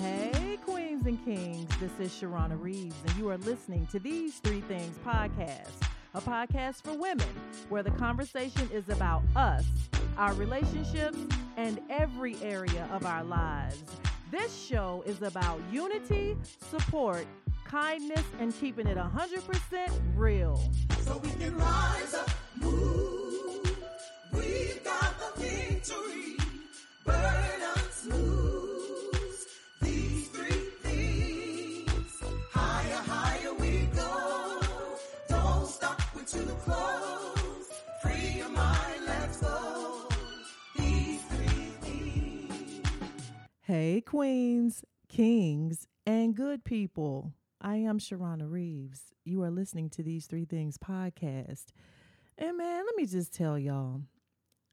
Hey, Queens and Kings, this is Sharrona Reaves, and you are listening to These Three Things podcast, a podcast for women where the conversation is about us, our relationships, and every area of our lives. This show is about unity, support, kindness, and keeping it 100% real. So we can rise up, move. Hey, Queens, Kings, and good people. I am Sharrona Reaves. You are listening to These Three Things podcast. And man, let me just tell y'all,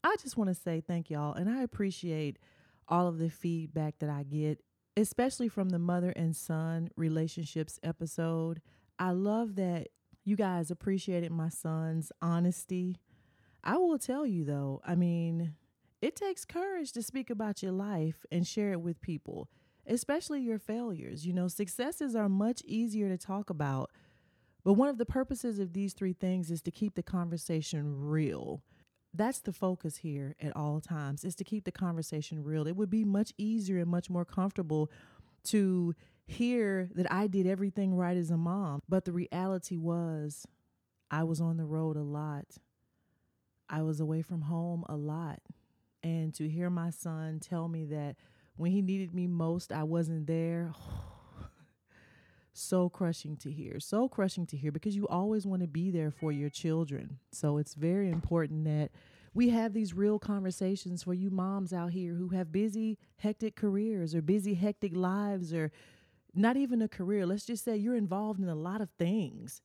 I just want to say thank y'all. And I appreciate all of the feedback that I get, especially from the mother and son relationships episode. I love that you guys appreciated my son's honesty. I will tell you though, I mean, it takes courage to speak about your life and share it with people, especially your failures. You know, successes are much easier to talk about, but one of the purposes of these three things is to keep the conversation real. That's the focus here at all times, is to keep the conversation real. It would be much easier and much more comfortable to hear that I did everything right as a mom, but the reality was I was on the road a lot. I was away from home a lot. And to hear my son tell me that when he needed me most, I wasn't there, so crushing to hear. So crushing to hear because you always want to be there for your children. So it's very important that we have these real conversations for you moms out here who have busy, hectic careers or busy, hectic lives or not even a career. Let's just say you're involved in a lot of things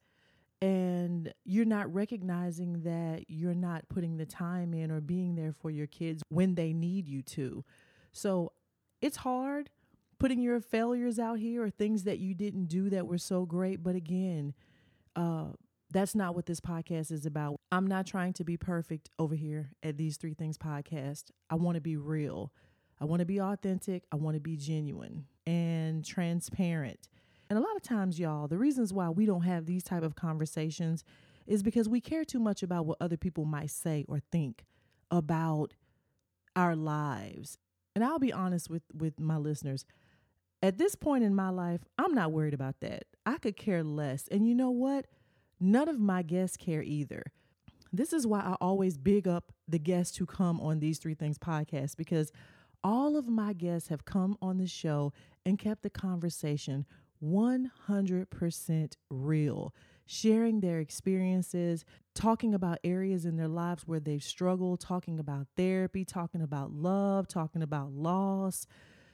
and you're not recognizing that you're not putting the time in or being there for your kids when they need you to. So it's hard putting your failures out here or things that you didn't do that were so great. But again, uh, that's not what this podcast is about. I'm not trying to be perfect over here at These Three Things podcast. I want to be real. I want to be authentic. I want to be genuine and transparent. And a lot of times, y'all, the reasons why we don't have these type of conversations is because we care too much about what other people might say or think about our lives. And I'll be honest with with my listeners. At this point in my life, I'm not worried about that. I could care less. And you know what? None of my guests care either. This is why I always big up the guests who come on these three things podcast because all of my guests have come on the show and kept the conversation 100% real, sharing their experiences, talking about areas in their lives where they've struggled, talking about therapy, talking about love, talking about loss,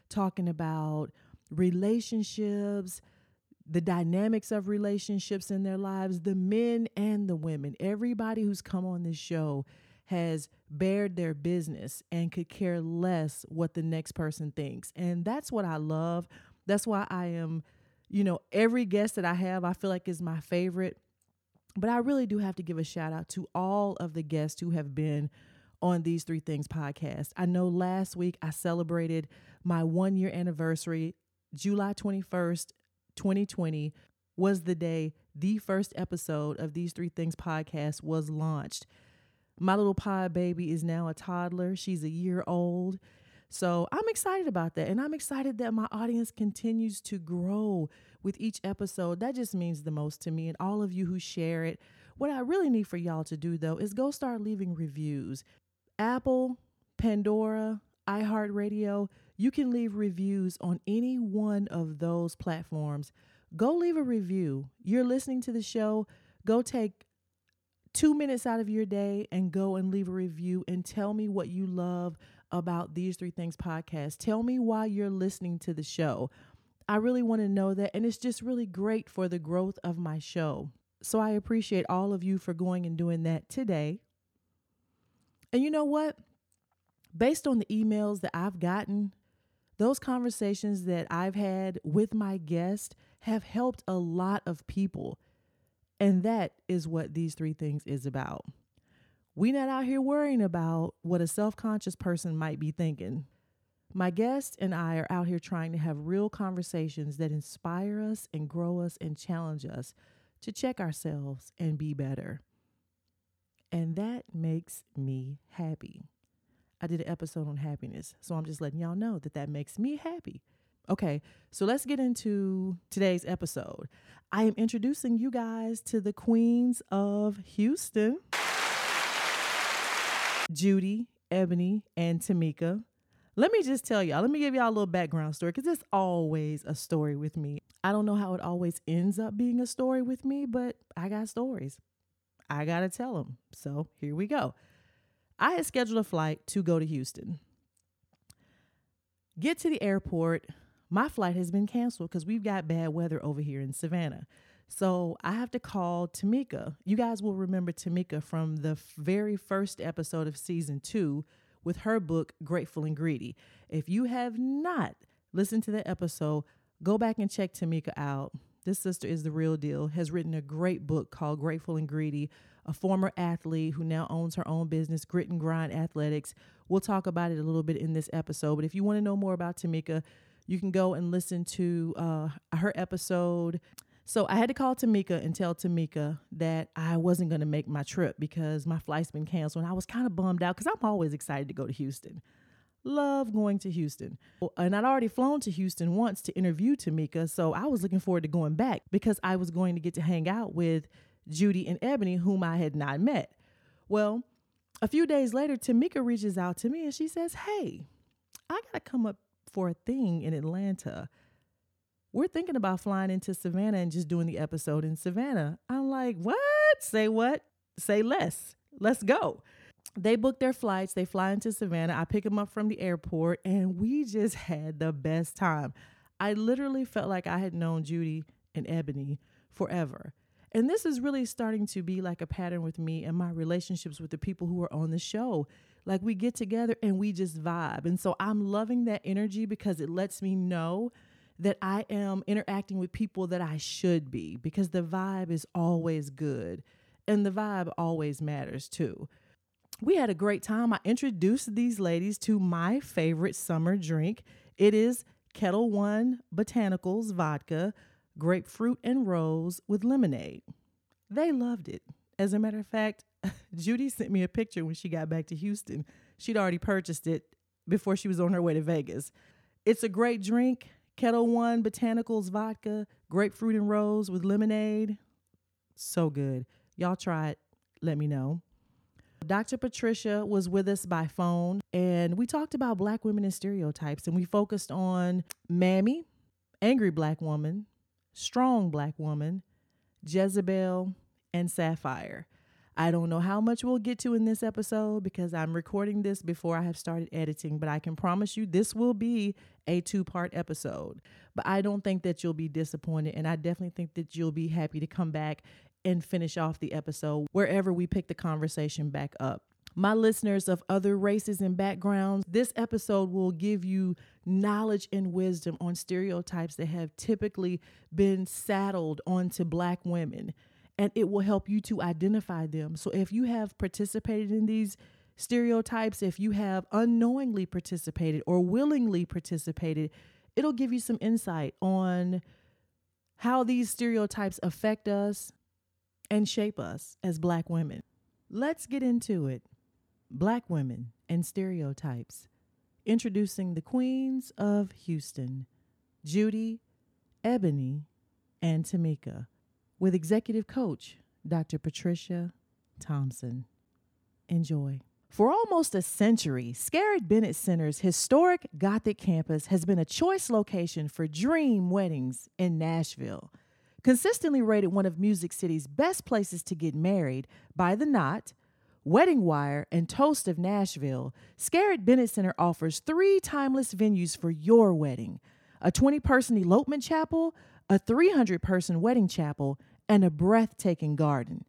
talking about relationships, the dynamics of relationships in their lives, the men and the women. Everybody who's come on this show has bared their business and could care less what the next person thinks. And that's what I love. That's why I am, you know, every guest that I have, I feel like is my favorite. But I really do have to give a shout out to all of the guests who have been on these three things podcast. I know last week I celebrated my one year anniversary. July 21st, 2020 was the day the first episode of these three things podcast was launched. My little pie baby is now a toddler. She's a year old. So I'm excited about that. And I'm excited that my audience continues to grow with each episode. That just means the most to me and all of you who share it. What I really need for y'all to do though is go start leaving reviews. Apple, Pandora, iHeartRadio, you can leave reviews on any one of those platforms. Go leave a review. You're listening to the show. Go take two minutes out of your day and go and leave a review and tell me what you love about these three things podcast. Tell me why you're listening to the show. I really want to know that. And it's just really great for the growth of my show. So I appreciate all of you for going and doing that today. And you know what? Based on the emails that I've gotten, those conversations that I've had with my guests have helped a lot of people. And that is what these three things is about. We not out here worrying about what a self-conscious person might be thinking. My guest and I are out here trying to have real conversations that inspire us and grow us and challenge us to check ourselves and be better. And that makes me happy. I did an episode on happiness, so I'm just letting y'all know that that makes me happy. Okay, so let's get into today's episode. I am introducing you guys to the queens of Houston Judy, Ebony, and Tamika. Let me just tell y'all, let me give y'all a little background story because it's always a story with me. I don't know how it always ends up being a story with me, but I got stories. I got to tell them. So here we go. I had scheduled a flight to go to Houston. Get to the airport. My flight has been canceled because we've got bad weather over here in Savannah. So I have to call Tamika. You guys will remember Tamika from the very first episode of season two with her book, Grateful and Greedy. If you have not listened to that episode, go back and check Tamika out. This sister is the real deal, has written a great book called Grateful and Greedy, a former athlete who now owns her own business, Grit and Grind Athletics. We'll talk about it a little bit in this episode. But if you want to know more about Tamika, you can go and listen to uh, her episode. So I had to call Tamika and tell Tamika that I wasn't going to make my trip because my flight's been canceled. And I was kind of bummed out because I'm always excited to go to Houston. Love going to Houston. And I'd already flown to Houston once to interview Tamika. So I was looking forward to going back because I was going to get to hang out with Judy and Ebony, whom I had not met. Well, a few days later, Tamika reaches out to me and she says, Hey, I got to come up for a thing in Atlanta we're thinking about flying into Savannah and just doing the episode in Savannah. I'm like, what? Say what? Say less. Let's go. They book their flights. They fly into Savannah. I pick them up from the airport, and we just had the best time. I literally felt like I had known Judy and Ebony forever. And this is really starting to be like a pattern with me and my relationships with the people who are on the show. Like we get together and we just vibe. And so I'm loving that energy because it lets me know that I am interacting with people that I should be because the vibe is always good and the vibe always matters too. We had a great time. I introduced these ladies to my favorite summer drink. It is Ketel One Botanicals vodka, grapefruit and rose with lemonade. They loved it. As a matter of fact, Judy sent me a picture when she got back to Houston. She'd already purchased it before she was on her way to Vegas. It's a great drink. Ketel One Botanicals vodka, grapefruit and rose with lemonade. So good. Y'all try it. Let me know. Dr. Patricia was with us by phone, and we talked about Black women and stereotypes, and we focused on Mammy, angry Black woman, strong Black woman, Jezebel, and Sapphire. I don't know how much we'll get to in this episode because I'm recording this before I have started editing, but I can promise you this will be a two part episode. But I don't think that you'll be disappointed, and I definitely think that you'll be happy to come back and finish off the episode wherever we pick the conversation back up. My listeners of other races and backgrounds, this episode will give you knowledge and wisdom on stereotypes that have typically been saddled onto Black women and it will help you to identify them. So if you have participated in these stereotypes, if you have unknowingly participated or willingly participated, it'll give you some insight on how these stereotypes affect us and shape us as Black women. Let's get into it. Black women and stereotypes. Introducing the queens of Houston, Judy, Ebony, and Tamika with executive coach Dr. Patricia Thompson. Enjoy. For almost a century, Scarritt Bennett Center's historic Gothic campus has been a choice location for dream weddings in Nashville. Consistently rated one of Music City's best places to get married by The Knot, Wedding Wire, and Toast of Nashville, Scarritt Bennett Center offers three timeless venues for your wedding a 20 person elopement chapel, a 300 person wedding chapel, and a breathtaking garden.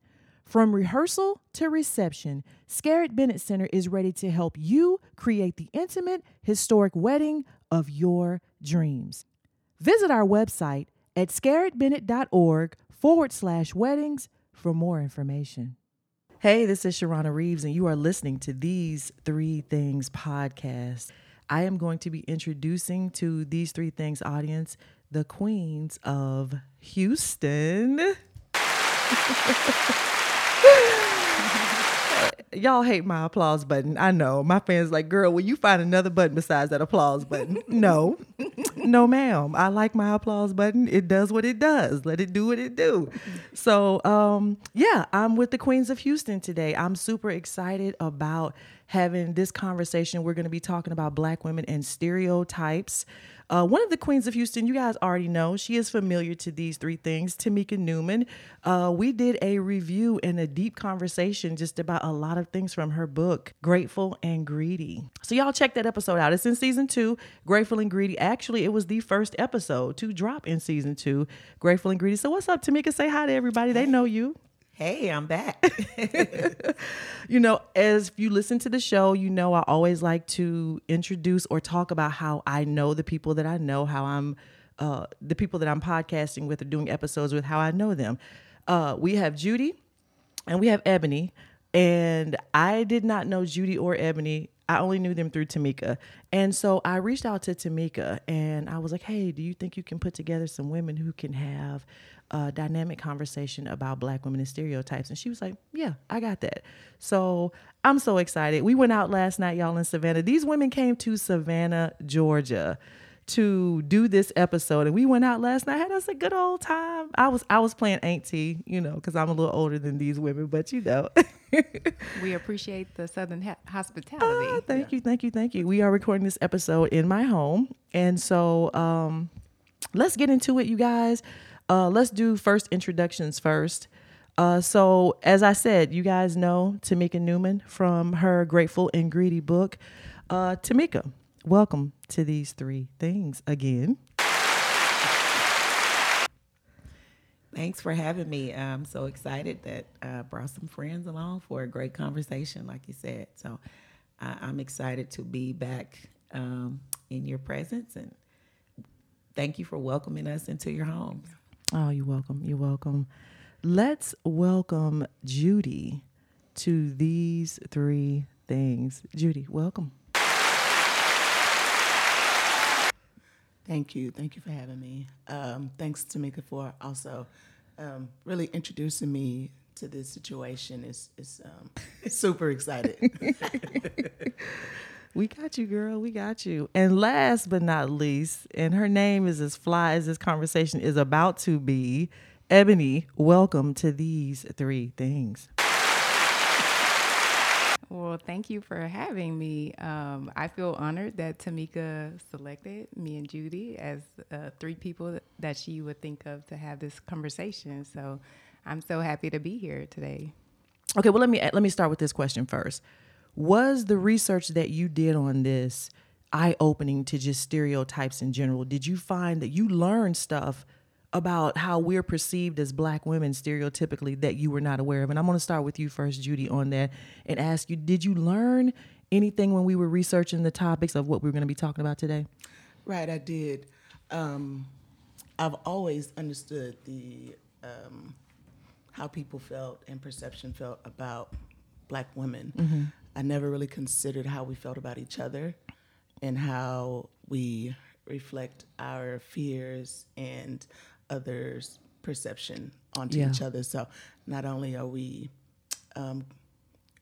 From rehearsal to reception, Scarritt Bennett Center is ready to help you create the intimate, historic wedding of your dreams. Visit our website at scarrittbennett.org forward slash weddings for more information. Hey, this is Sharrona Reaves, and you are listening to These Three Things podcast. I am going to be introducing to these three things audience the queens of Houston. Y'all hate my applause button. I know. My fans like, girl, will you find another button besides that applause button? no. no, ma'am. I like my applause button. It does what it does. Let it do what it do. So um, yeah, I'm with the Queens of Houston today. I'm super excited about having this conversation. We're gonna be talking about black women and stereotypes. Uh, one of the queens of Houston, you guys already know, she is familiar to these three things. Tamika Newman. Uh, we did a review and a deep conversation just about a lot of things from her book, Grateful and Greedy. So y'all check that episode out. It's in season two, Grateful and Greedy. Actually, it was the first episode to drop in season two, Grateful and Greedy. So what's up, Tamika? Say hi to everybody. They know you. Hey, I'm back. you know, as you listen to the show, you know I always like to introduce or talk about how I know the people that I know, how I'm uh, the people that I'm podcasting with or doing episodes with, how I know them. Uh, we have Judy and we have Ebony, and I did not know Judy or Ebony. I only knew them through Tamika. And so I reached out to Tamika and I was like, hey, do you think you can put together some women who can have a dynamic conversation about black women and stereotypes? And she was like, yeah, I got that. So I'm so excited. We went out last night, y'all, in Savannah. These women came to Savannah, Georgia to do this episode and we went out last night had us a good old time i was i was playing auntie you know because i'm a little older than these women but you know We appreciate the Southern ha- hospitality. Ah, thank you, thank you, thank you. We are recording this episode in my home, and so um, let's get into it, you guys. Uh, let's do first introductions first. Uh, so, as I said, you guys know Tamika Newman from her Grateful and Greedy book. Uh, Tamika, welcome to these three things again. Thanks for having me. I'm so excited that I brought some friends along for a great conversation, like you said. So I, I'm excited to be back um, in your presence and thank you for welcoming us into your homes. Oh, you're welcome. You're welcome. Let's welcome Judy to these three things. Judy, welcome. Thank you. Thank you for having me. Um, thanks, Tamika, for also um, really introducing me to this situation. It's, it's um, super excited. We got you, girl. We got you. And last but not least, and her name is as fly as this conversation is about to be, Ebony. Welcome to these three things. Well, thank you for having me. Um, I feel honored that Tamika selected me and Judy as uh, three people that she would think of to have this conversation. So I'm so happy to be here today. Okay, well let me let me start with this question first. Was the research that you did on this eye opening to just stereotypes in general? Did you find that you learned stuff about how we're perceived as black women stereotypically that you were not aware of? And I'm going to start with you first, Judy, on that and ask you, did you learn anything when we were researching the topics of what we we're going to be talking about today? right, I did. Um, I've always understood the um, how people felt and perception felt about black women. I never really considered how we felt about each other and how we reflect our fears and others' perception onto Yeah. each other. So not only are we um,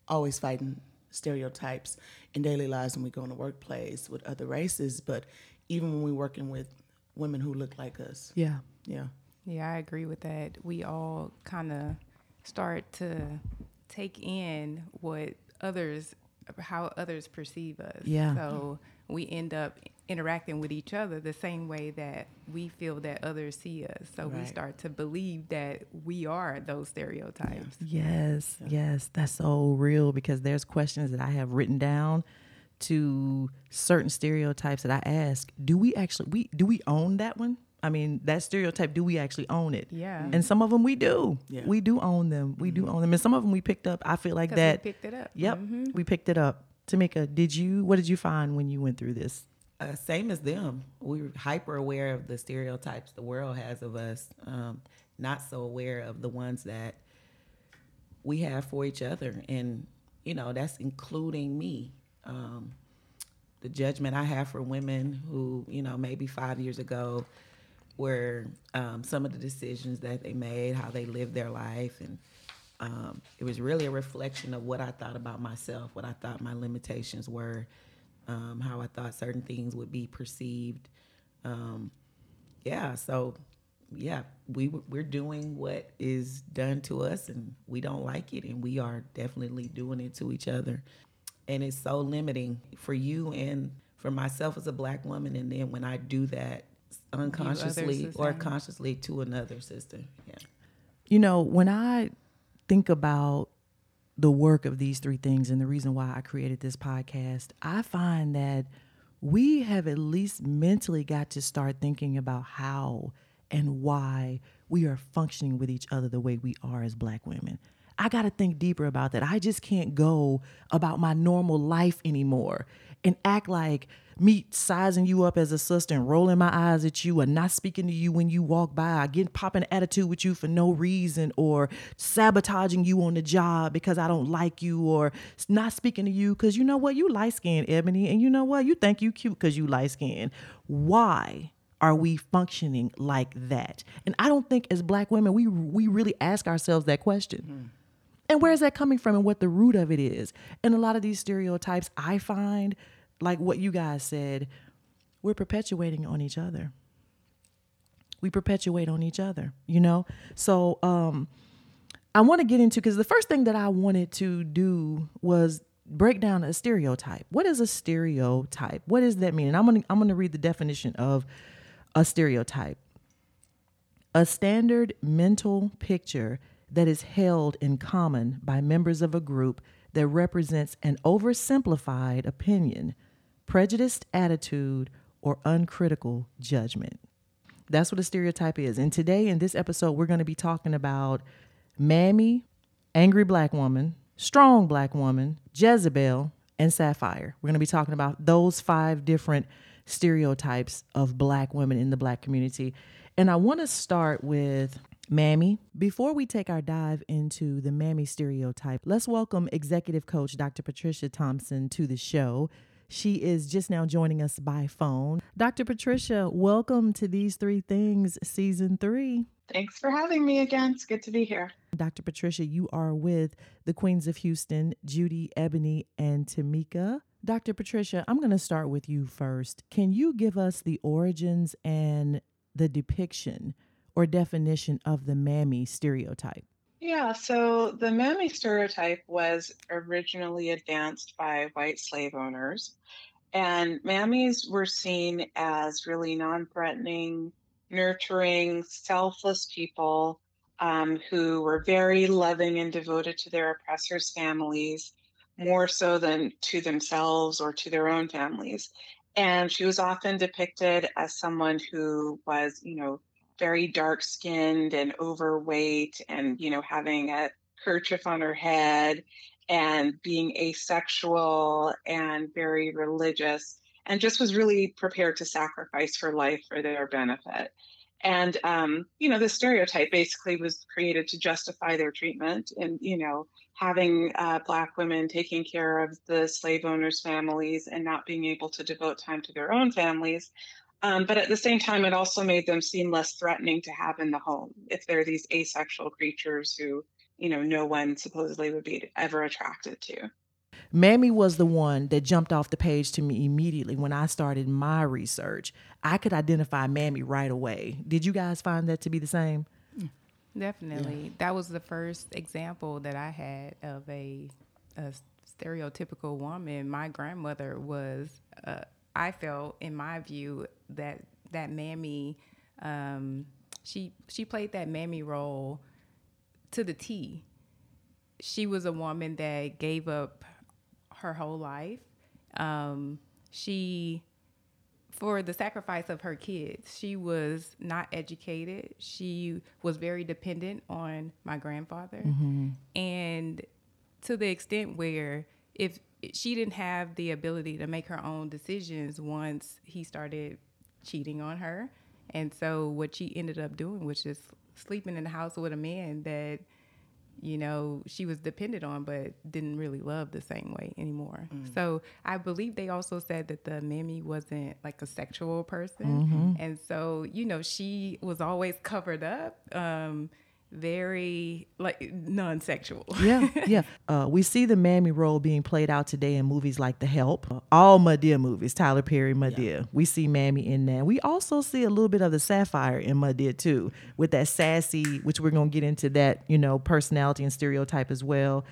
always fighting stereotypes in daily lives when we go in the workplace with other races, but even when we're working with women who look like us. Yeah. Yeah. Yeah, I agree with that. We all kind of start to take in what others, how others perceive us. Yeah. So we end up interacting with each other the same way that we feel that others see us. So we start to believe that we are those stereotypes. Yes, yes, that's so real because there's questions that I have written down to certain stereotypes that I ask. Do we actually we do we own that one? I mean, that stereotype, do we actually own it? Yeah. And some of them we do. Yeah. We do own them. We do own them. And some of them we picked up. I feel like 'Cause we that. picked it up. Yep. Mhm. We picked it up. Tamika, did you what did you find when you went through this? Uh, same as them. We're hyper aware of the stereotypes the world has of us, um, not so aware of the ones that we have for each other. And, you know, that's including me. Um, the judgment I have for women who, you know, maybe five years ago, were um, some of the decisions that they made, how they lived their life, and um, it was really a reflection of what I thought about myself, what I thought my limitations were, um, how I thought certain things would be perceived. Um, yeah, so yeah, we we're doing what is done to us, and we don't like it, and we are definitely doing it to each other, and it's so limiting for you and for myself as a black woman. And then when I do that unconsciously or consciously to another sister, yeah. You know, when I think about the work of these three things and the reason why I created this podcast, I find that we have at least mentally got to start thinking about how and why we are functioning with each other the way we are as black women. I got to think deeper about that. I just can't go about my normal life anymore and act like me sizing you up as a sister and rolling my eyes at you and not speaking to you when you walk by, getting popping attitude with you for no reason, or sabotaging you on the job because I don't like you, or not speaking to you because you know what, you light skinned, Ebony, and you know what, you think you cute because you light skinned. Why? Are we functioning like that? And I don't think as black women we we really ask ourselves that question. Mm-hmm. And where is that coming from and what the root of it is? And a lot of these stereotypes I find, like what you guys said, we're perpetuating on each other. We perpetuate on each other, you know? So um I want to get into because the first thing that I wanted to do was break down a stereotype. What is a stereotype? What does that mean? And I'm gonna I'm gonna read the definition of a stereotype a standard mental picture that is held in common by members of a group that represents an oversimplified opinion, prejudiced attitude, or uncritical judgment. That's what a stereotype is. And today, in this episode, we're going to be talking about Mammy, angry black woman, strong black woman, Jezebel, and Sapphire. We're going to be talking about those five different stereotypes of black women in the black community. And I want to start with Mammy. Before we take our dive into the Mammy stereotype, let's welcome executive coach Dr. Patricia Thompson to the show. She is just now joining us by phone. Dr. Patricia, welcome to These Three Things, Season 3. Thanks for having me again. It's good to be here. Dr. Patricia, you are with the Queens of Houston, Judy, Ebony, and Tamika. Dr. Patricia, I'm going to start with you first. Can you give us the origins and the depiction or definition of the mammy stereotype? Yeah, so the mammy stereotype was originally advanced by white slave owners, and mammies were seen as really non threatening, nurturing, selfless people um, who were very loving and devoted to their oppressors' families, more so than to themselves or to their own families. And she was often depicted as someone who was, you know, very dark skinned and overweight and, you know, having a kerchief on her head and being asexual and very religious and just was really prepared to sacrifice her life for their benefit. And, um, you know, the stereotype basically was created to justify their treatment and, you know, having uh, Black women taking care of the slave owners' families and not being able to devote time to their own families. Um, but at the same time, it also made them seem less threatening to have in the home if they're these asexual creatures who, you know, no one supposedly would be ever attracted to. Mammy was the one that jumped off the page to me immediately when I started my research. I could identify Mammy right away. Did you guys find that to be the same? Definitely. That was the first example that I had of a, a stereotypical woman. My grandmother was, uh, I felt, in my view, that that mammy, um, she she played that mammy role to the T. She was a woman that gave up her whole life. Um, she for the sacrifice of her kids. She was not educated. She was very dependent on my grandfather. And to the extent where if she didn't have the ability to make her own decisions once he started cheating on her. And so what she ended up doing was just sleeping in the house with a man that you know, she was dependent on, but didn't really love the same way anymore. So I believe they also said that the mammy wasn't like a sexual person. And so, you know, she was always covered up, um, very like non sexual. yeah, yeah. Uh, we see the mammy role being played out today in movies like The Help, uh, all Madea movies, Tyler Perry, Madea. We see mammy in that. We also see a little bit of the Sapphire in Madea too, with that sassy, which we're gonna get into that, you know, personality and stereotype as well.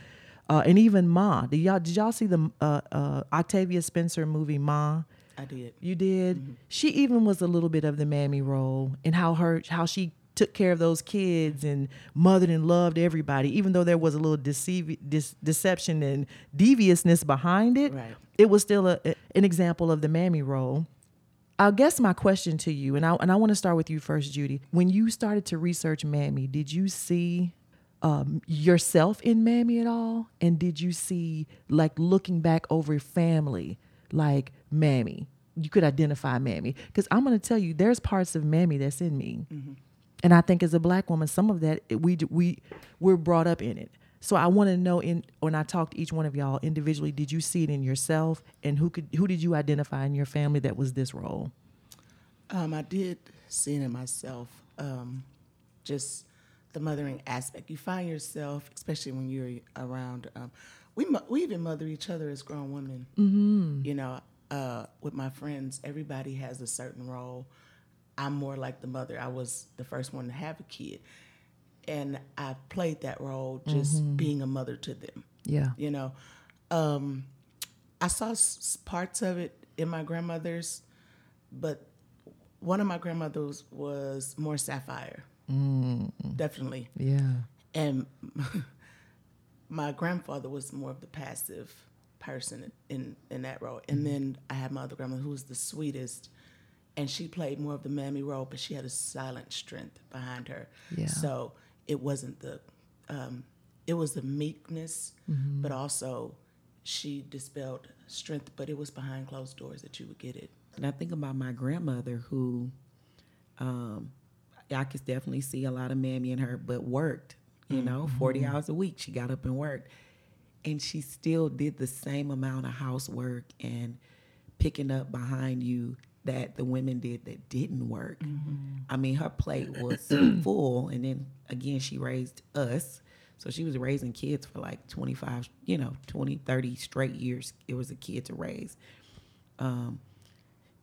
Uh, and even Ma. Did y'all did y'all see the uh, uh, Octavia Spencer movie Ma? I did. You did. She even was a little bit of the mammy role and how her how she took care of those kids and mothered and loved everybody. Even though there was a little deceive, dis, deception and deviousness behind it, Right. it was still a, an example of the mammy role. I guess my question to you, and I and I want to start with you first, Judy. When you started to research Mammy, did you see um, yourself in Mammy at all? And did you see like looking back over family, like Mammy? You could identify Mammy because I'm going to tell you, there's parts of Mammy that's in me, and I think as a black woman, some of that we we we're brought up in it. So I want to know in when I talked to each one of y'all individually, did you see it in yourself, and who could who did you identify in your family that was this role? Um, I did see it in myself. Um, just the mothering aspect. You find yourself, especially when you're around. Um, we we even mother each other as grown women. Mm-hmm. You know, uh, with my friends, everybody has a certain role. I'm more like the mother. I was the first one to have a kid, and I played that role, just mm-hmm. being a mother to them. Yeah. you know? Um, i saw s- parts of it in my grandmother's but one of my grandmothers was more sapphire. Mm. Definitely. Yeah. and my grandfather was more of the passive person in in that role. And mm-hmm. then i had my other grandmother who was the sweetest and she played more of the mammy role but she had a silent strength behind her Yeah. so it wasn't the um, it was the meekness but also she dispelled strength but it was behind closed doors that you would get it And I think about my grandmother who um I could definitely see a lot of mammy in her, but worked, you know, 40 hours a week. She got up and worked. And she still did the same amount of housework and picking up behind you that the women did that didn't work. I mean, her plate was full. And then again, she raised us. So she was raising kids for like 25, you know, 20, 30 straight years. It was a kid to raise Um,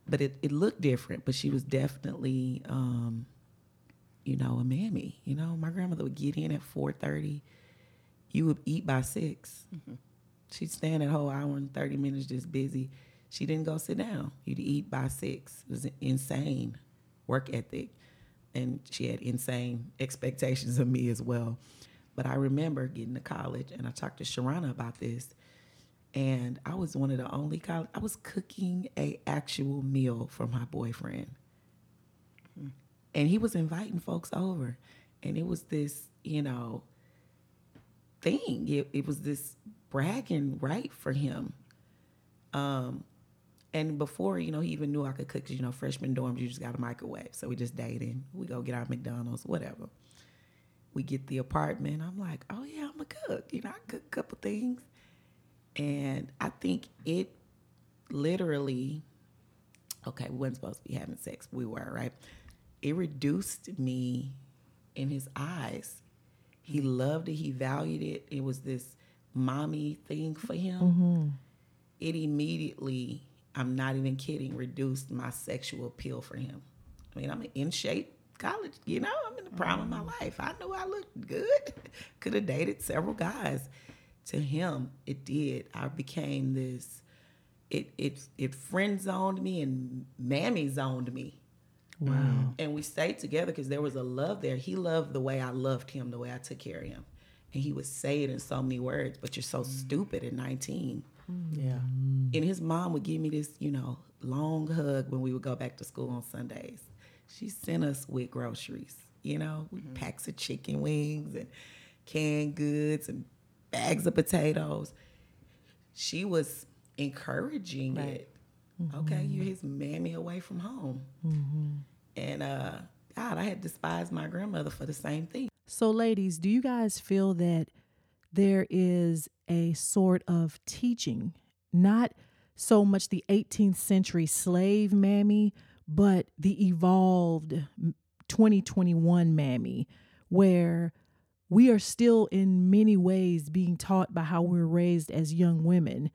but it, it looked different. But she was definitely, um, you know, a mammy. You know, my grandmother would get in at four thirty. You would eat by 6 She'd stand that whole hour and thirty minutes just busy. She didn't go sit down. You'd eat by six. It was insane work ethic, and she had insane expectations of me as well. But I remember getting to college, and I talked to Sharrona about this and I was one of the only college. I was cooking a actual meal for my boyfriend, and he was inviting folks over, and it was this, you know, thing. It, it was this bragging right for him. Um, and before you know, he even knew I could cook. you know, freshman dorms, you just got a microwave, so we just dating. We go get our McDonald's, whatever. We get the apartment. I'm like, oh yeah, I'm a cook. You know, I cook a couple things. And I think it literally, okay, we wasn't supposed to be having sex. We were, right? It reduced me in his eyes. He mm-hmm. loved it. He valued it. It was this mommy thing for him. Mm-hmm. It immediately, I'm not even kidding, reduced my sexual appeal for him. I mean, I'm in shape college, you know, I'm in the prime of my mm-hmm. life. I knew I looked good. Could have dated several guys. To him, it did. I became this. It it it friend zoned me and mammy zoned me. Wow. Mm-hmm. And we stayed together because there was a love there. He loved the way I loved him, the way I took care of him. And he would say it in so many words, but you're so mm. stupid at 19. Yeah And his mom would give me this, you know, long hug when we would go back to school on Sundays. She sent us with groceries, you know, with mm-hmm. packs of chicken wings and canned goods and bags of potatoes. She was encouraging it. Okay, you're mm-hmm. his mammy away from home. Mm-hmm. And uh, God, I had despised my grandmother for the same thing. So, ladies, do you guys feel that there is a sort of teaching, not so much the 18th century slave mammy, but the evolved 2021 mammy, where we are still in many ways being taught by how we're raised as young women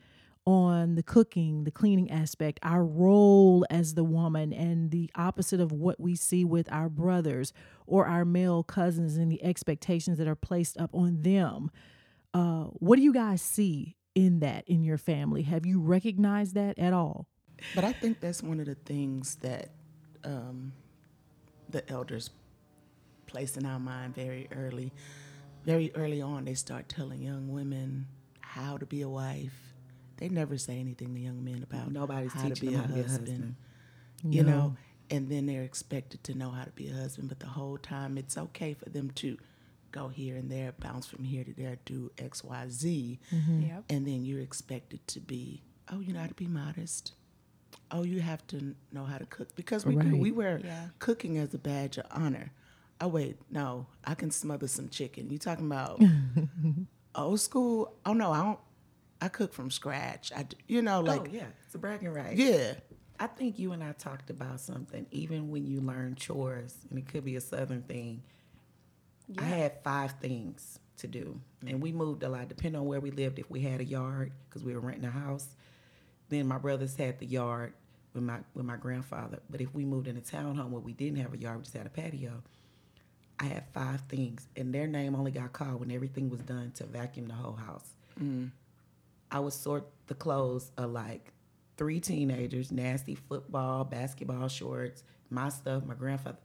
on the cooking, the cleaning aspect, our role as the woman, and the opposite of what we see with our brothers or our male cousins and the expectations that are placed up on them. Uh, what do you guys see in that in your family? Have you recognized that at all? But I think that's one of the things that um, the elders place in our mind very early. Very early on, they start telling young women how to be a wife. They never say anything to young men about Nobody's how to teaching be them a how to be a husband. husband. You No. know, and then they're expected to know how to be a husband. But the whole time, it's okay for them to go here and there, bounce from here to there, do X, Y, Z mm-hmm. Yep. and then you're expected to be oh you know how to be modest oh you have to know how to cook because we do we wear Yeah. cooking as a badge of honor oh wait no i can smother some chicken you talking about old school oh no i don't i cook from scratch i d- you know oh, like oh yeah, it's a bragging right. yeah I think you and I talked about something. Even when you learn chores, and it could be a southern thing. I had five things to do, and we moved a lot. Depending on where we lived, if we had a yard, because we were renting a house, then my brothers had the yard with my with my grandfather. But if we moved in a townhome where we didn't have a yard, we just had a patio. I had five things, and their name only got called when everything was done to vacuum the whole house. Mm. I would sort the clothes of like three teenagers, nasty football, basketball shorts, my stuff, my grandfather.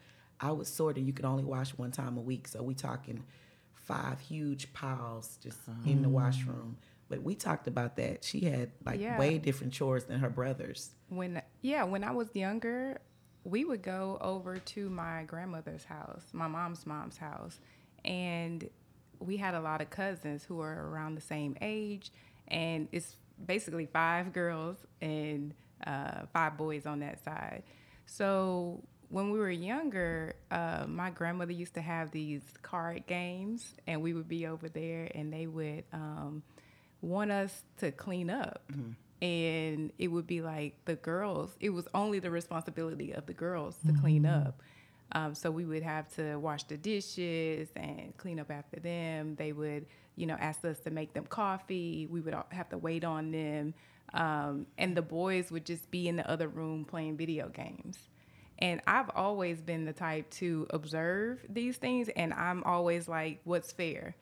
I was sort it. You could only wash one time a week, so we talking five huge piles just in the washroom. But we talked about that. She had like Yeah. way different chores than her brothers. when yeah when i was younger we would go over to my grandmother's house my mom's mom's house and we had a lot of cousins who were around the same age and it's basically five girls and uh, five boys on that side so when we were younger uh, my grandmother used to have these card games and we would be over there and they would um, want us to clean up. And it would be like the girls, it was only the responsibility of the girls to clean up. Um, so we would have to wash the dishes and clean up after them. They would, you know, ask us to make them coffee. We would have to wait on them. Um, and the boys would just be in the other room playing video games. And I've always been the type to observe these things, and I'm always like, what's fair?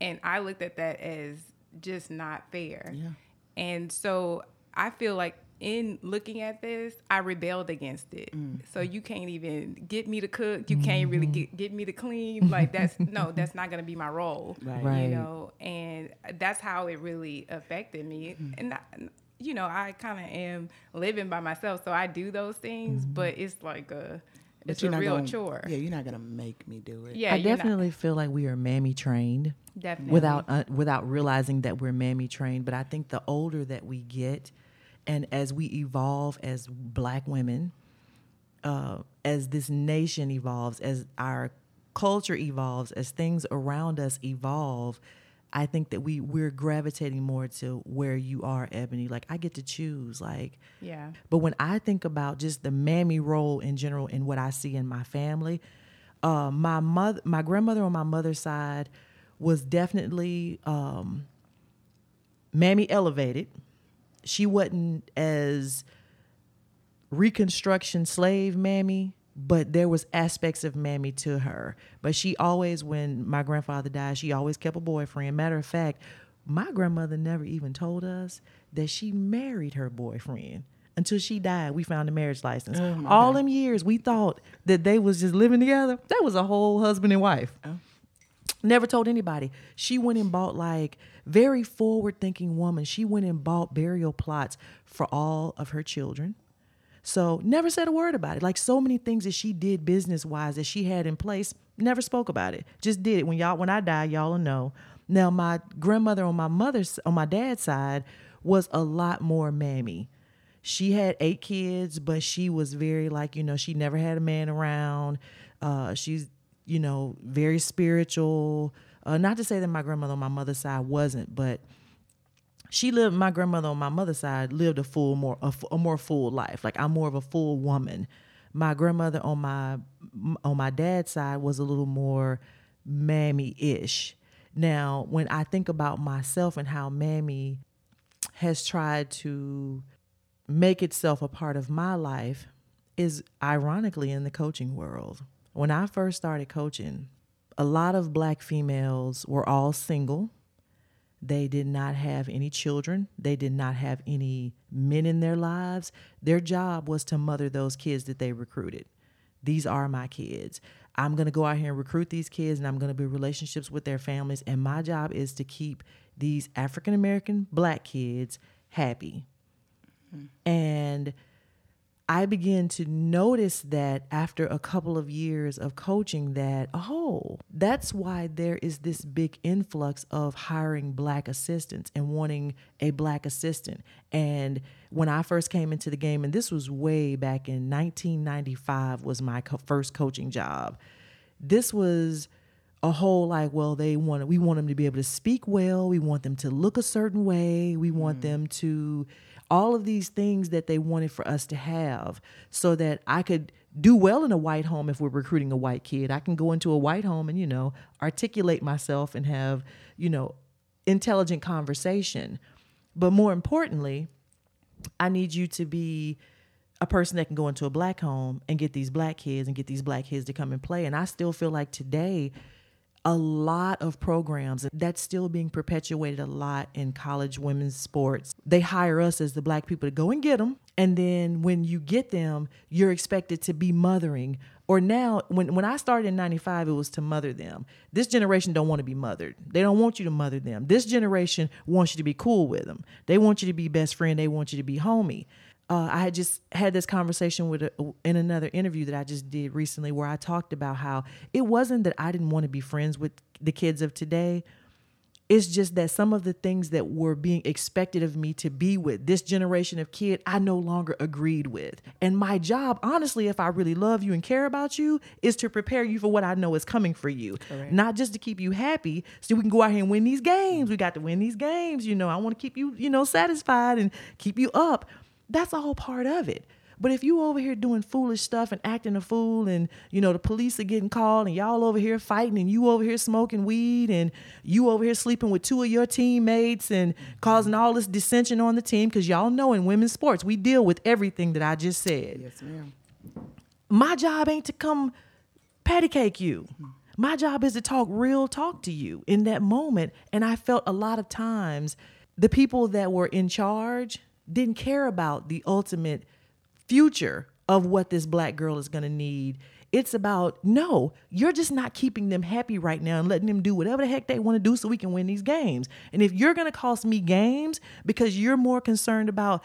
And I looked at that as just not fair. Yeah. And so I feel like in looking at this, I rebelled against it. Mm. So you can't even get me to cook. You can't really mm-hmm. get, get me to clean. Like that's no, that's not gonna be my role. Right. You know, and that's how it really affected me. Mm-hmm. And I, you know, I kind of am living by myself, so I do those things, but it's like a but it's a real gonna, chore. yeah you're not gonna make me do it Yeah, I you're not- definitely feel like we are mammy trained. definitely without uh, without realizing that we're mammy trained. But I think the older that we get, and as we evolve as Black women, uh, as this nation evolves, as our culture evolves, as things around us evolve, I think that we we're gravitating more to where you are, Ebony. Like I get to choose. Like yeah. but when I think about just the mammy role in general and what I see in my family, uh, my mother, my grandmother on my mother's side was definitely um, mammy elevated. She wasn't as reconstruction slave mammy, but there was aspects of mammy to her. But she always, when my grandfather died, she always kept a boyfriend. Matter of fact, my grandmother never even told us that she married her boyfriend until she died. We found a marriage license. Oh, all them years, we thought that they was just living together. That was a whole husband and wife. Oh. Never told anybody. She went and bought like very forward thinking woman. She went and bought burial plots for all of her children. So never said a word about it. Like so many things that she did business wise that she had in place, never spoke about it. Just did it. When y'all when I die, y'all will know. Now my grandmother on my mother's on my dad's side was a lot more mammy. She had eight kids, but she was very like, you know, she never had a man around. Uh she's you know, very spiritual. Uh, not to say that my grandmother on my mother's side wasn't, but she lived. My grandmother on my mother's side lived a full, more a more full life. Like I'm more of a full woman. My grandmother on my on my dad's side was a little more mammy ish. Now, when I think about myself and how mammy has tried to make itself a part of my life is ironically in the coaching world. When I first started coaching, a lot of black females were all single. They did not have any children. They did not have any men in their lives. Their job was to mother those kids that they recruited. These are my kids. I'm going to go out here and recruit these kids and I'm going to build relationships with their families. And my job is to keep these African American black kids happy. Mm-hmm. And I began to notice that after a couple of years of coaching that, oh, that's why there is this big influx of hiring black assistants and wanting a black assistant. And when I first came into the game, and this was way back in 1995 was my co- first coaching job. This was a whole like well they want we want them to be able to speak well we want them to look a certain way we want mm. them to all of these things that they wanted for us to have so that I could do well in a white home if we're recruiting a white kid. I can go into a white home and, you know, articulate myself and have, you know, intelligent conversation. But more importantly, I need you to be a person that can go into a black home and get these black kids and get these black kids to come and play. And I still feel like today, a lot of programs that's still being perpetuated a lot in college women's sports. They hire us as the black people to go and get them. And then when you get them, you're expected to be mothering. Or now, when, when I started in 95, it was to mother them. This generation don't want to be mothered. They don't want you to mother them. This generation wants you to be cool with them. They want you to be best friend. They want you to be homie uh, I had just had this conversation with a, in another interview that I just did recently where I talked about how it wasn't that I didn't want to be friends with the kids of today. It's just that some of the things that were being expected of me to be with this generation of kid, I no longer agreed with. And my job, honestly, if I really love you and care about you, is to prepare you for what I know is coming for you. Not just to keep you happy so we can go out here and win these games. We got to win these games. You know, I want to keep you, you know, satisfied and keep you up. That's all part of it. But if you over here doing foolish stuff and acting a fool and you know the police are getting called and y'all over here fighting and you over here smoking weed and you over here sleeping with two of your teammates and causing all this dissension on the team because y'all know in women's sports we deal with everything that I just said. Yes, ma'am. My job ain't to come patty cake you. My job is to talk real talk to you in that moment. And I felt a lot of times the people that were in charge didn't care about the ultimate future of what this black girl is going to need. It's about, no, you're just not keeping them happy right now and letting them do whatever the heck they want to do so we can win these games. And if you're going to cost me games because you're more concerned about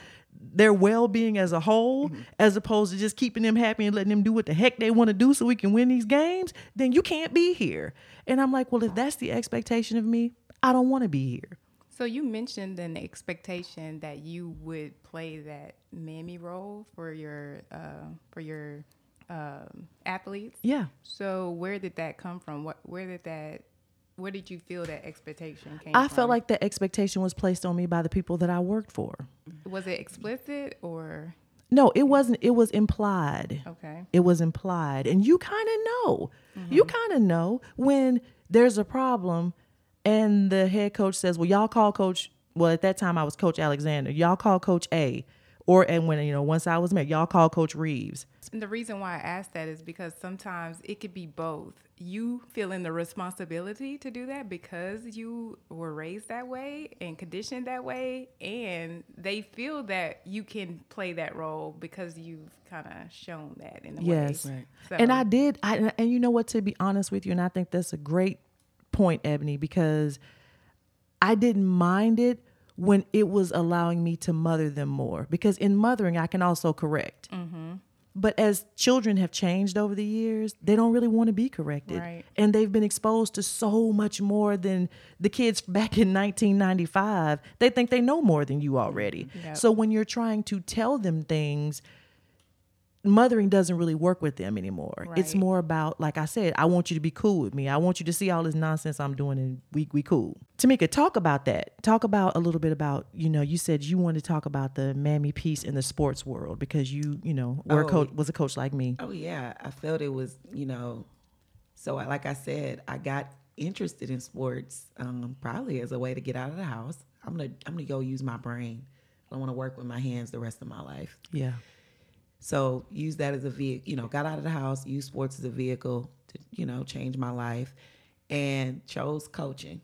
their well-being as a whole mm-hmm. as opposed to just keeping them happy and letting them do what the heck they want to do so we can win these games then you can't be here and i'm like well if that's the expectation of me i don't want to be here So you mentioned an expectation that you would play that mammy role for your uh, for your um, athletes. yeah So where did that come from? What where did that where did you feel that expectation came from? i from? felt like that expectation was placed on me by the people that i worked for was it explicit or no it wasn't it was implied okay? it was implied and you kind of know you kind of know when there's a problem and the head coach says well y'all call coach well at that time i was coach alexander y'all call coach a or and when you know once i was married y'all call coach reaves And the reason why I ask that is because sometimes it could be both. You feeling the responsibility to do that because you were raised that way and conditioned that way, and they feel that you can play that role because you've kind of shown that in a Yes. way. Right. So, and i did I, and you know what to be honest with you and i think that's a great point ebony because i didn't mind it when it was allowing me to mother them more. Because in mothering i can also correct. Mm-hmm. But as children have changed over the years they don't really want to be corrected. Right. and they've been exposed to so much more than the kids back in 1995 they think they know more than you already. Mm-hmm. Yep. so when you're trying to tell them things mothering doesn't really work with them anymore. It's more about, like I said, I want you to be cool with me. I want you to see all this nonsense I'm doing and we we cool. Tamika, talk about that. Talk about a little bit about, you know, you said you wanted to talk about the mammy piece in the sports world because you, you know, were a Oh. coach was a coach like me. Oh yeah, I felt it was you know, so I, like I said, I got interested in sports um, probably as a way to get out of the house. I'm gonna I'm gonna go use my brain. I don't want to work with my hands the rest of my life. Yeah. So use that as a vehicle, you know, got out of the house, used sports as a vehicle to, you know, change my life and chose coaching.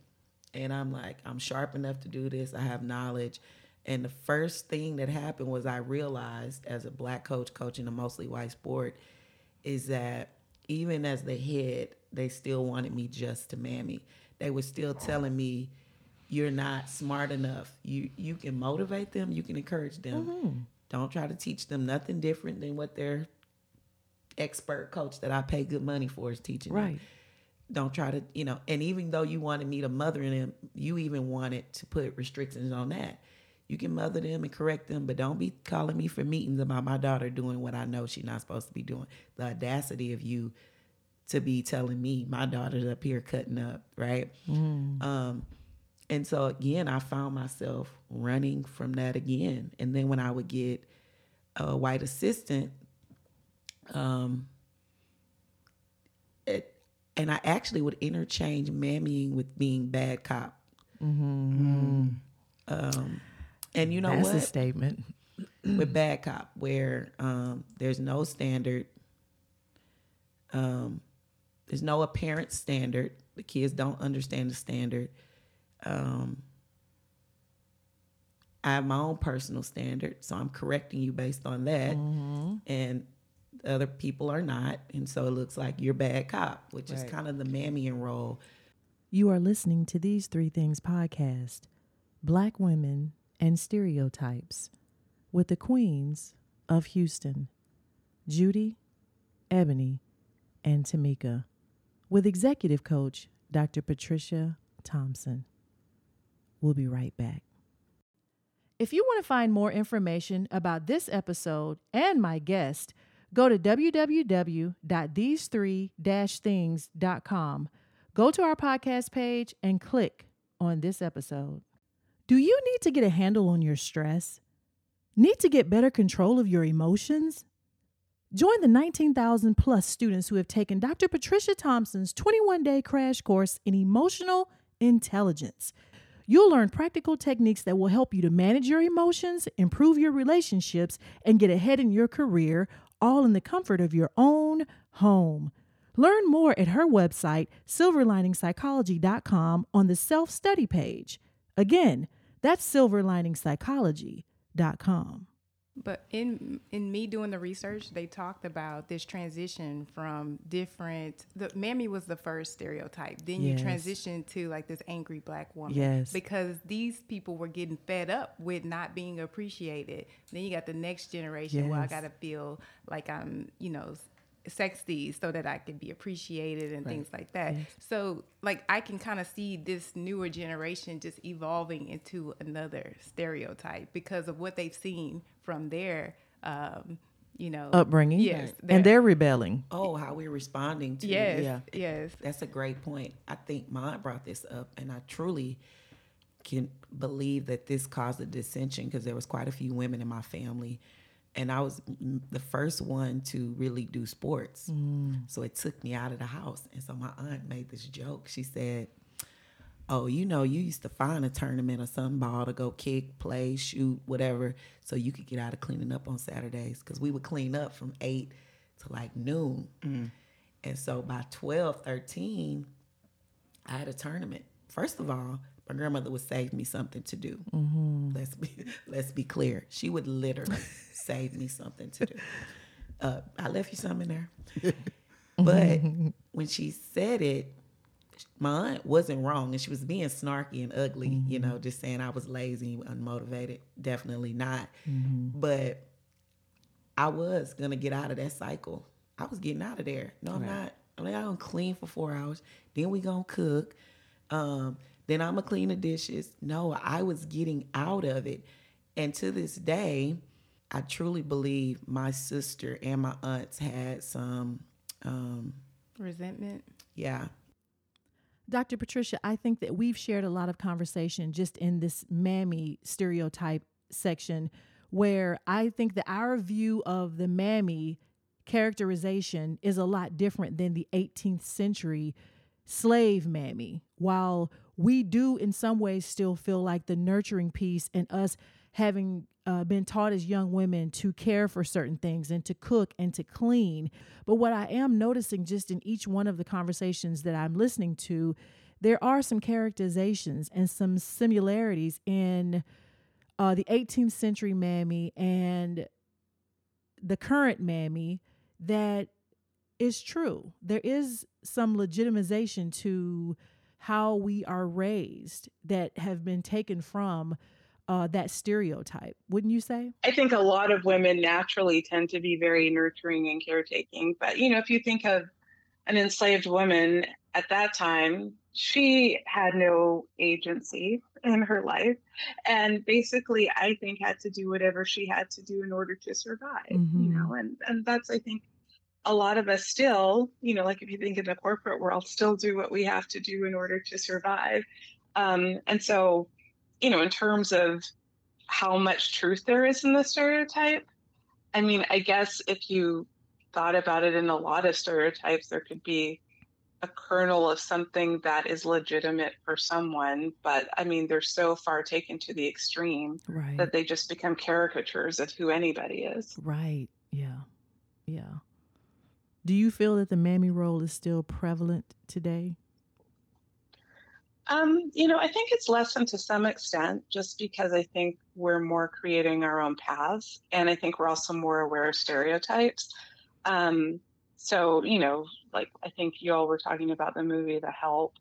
And I'm like, I'm sharp enough to do this. I have knowledge. And the first thing that happened was I realized as a black coach coaching a mostly white sport is that even as the head, they still wanted me just to mammy. They were still telling me, you're not smart enough. You you can motivate them, you can encourage them. Mm-hmm. Don't try to teach them nothing different than what their expert coach that I pay good money for is teaching. them. Right. Don't try to, you know, and even though you wanted me to mother them, you even wanted to put restrictions on that. You can mother them and correct them, but don't be calling me for meetings about my daughter doing what I know she's not supposed to be doing. The audacity of you to be telling me my daughter's up here cutting up, right? Um, and so again, I found myself running from that again. And then when I would get a white assistant, um, it, and I actually would interchange mammying with being bad cop. Um, and you know That's what? a statement. with bad cop where um, there's no standard um, there's no apparent standard the kids don't understand the standard um, i have my own personal standard so i'm correcting you based on that and other people are not and so it looks like you're bad cop which is kind of the mammying role You are listening to These Three Things podcast Black Women and Stereotypes with the Queens of Houston, Judy, Ebony, and Tamika, with executive coach Dr. Patricia Thompson. We'll be right back. If you want to find more information about this episode and my guest, go to www.these3-things.com. Go to our podcast page and click on this episode. Do you need to get a handle on your stress? Need to get better control of your emotions? Join the 19,000 plus students who have taken Dr. Patricia Thompson's 21 day crash course in emotional intelligence. You'll learn practical techniques that will help you to manage your emotions, improve your relationships, and get ahead in your career, all in the comfort of your own home. Learn more at her website, silverliningpsychology.com, on the self study page. Again, that's silverliningpsychology.com. But in in me doing the research, they talked about this transition from different. The mammy was the first stereotype. Then Yes. you transition to like this angry black woman. Yes. Because these people were getting fed up with not being appreciated. Then you got the next generation where I got to feel like I'm, you know, s- sexy so that I can be appreciated and things like that. So like I can kind of see this newer generation just evolving into another stereotype because of what they've seen from their um, you know Upbringing. Yes. And they're rebelling. oh how we're responding to yes, Yeah. yes. That's a great point. I think Mont brought this up, and I truly can believe that this caused a dissension because there was quite a few women in my family, and I was mm, the first one to really do sports. So it took me out of the house, and so my aunt made this joke. She said, "Oh, you know, you used to find a tournament or some ball to go kick, play, shoot, whatever, so you could get out of cleaning up on Saturdays because we would clean up from eight to like noon." And so by 12, 13, I had a tournament. First of all, my grandmother would save me something to do. Let's be let's be clear. She would literally save me something to do. Uh, I left you some in there. but when she said it, my aunt wasn't wrong, and she was being snarky and ugly. You know, just saying I was lazy, and unmotivated. Definitely not. But I was gonna get out of that cycle. I was getting out of there. No, I'm not. I'm like, I'm gonna clean for four hours. Then we gonna cook. Um, then I'm gonna clean the dishes. No, I was getting out of it. And to this day, I truly believe my sister and my aunts had some, um, Resentment. yeah, Dr. Patricia, I think that we've shared a lot of conversation just in this mammy stereotype section where I think that our view of the mammy characterization is a lot different than the 18th century slave mammy. While we do in some ways still feel like the nurturing piece and us having uh, been taught as young women to care for certain things and to cook and to clean. But what I am noticing just in each one of the conversations that I'm listening to, there are some characterizations and some similarities in uh, the 18th century mammy and the current mammy that is true. There is some legitimization to how we are raised that have been taken from uh, that stereotype, wouldn't you say? I think a lot of women naturally tend to be very nurturing and caretaking. But, you know, if you think of an enslaved woman at that time, she had no agency in her life. And basically, I think had to do whatever she had to do in order to survive, Mhm. you know, and, and that's, I think, a lot of us still, you know, like if you think in the corporate world, still do what we have to do in order to survive. Um, and so, you know, in terms of how much truth there is in the stereotype, I mean, I guess if you thought about it in a lot of stereotypes, there could be a kernel of something that is legitimate for someone, but I mean, they're so far taken to the extreme Right. that they just become caricatures of who anybody is. Right. Yeah. Yeah. Do you feel that the mammy role is still prevalent today? Um, you know, I think it's lessened to some extent just because I think we're more creating our own paths. And I think we're also more aware of stereotypes. Um, so, you know, like I think you all were talking about the movie The Help.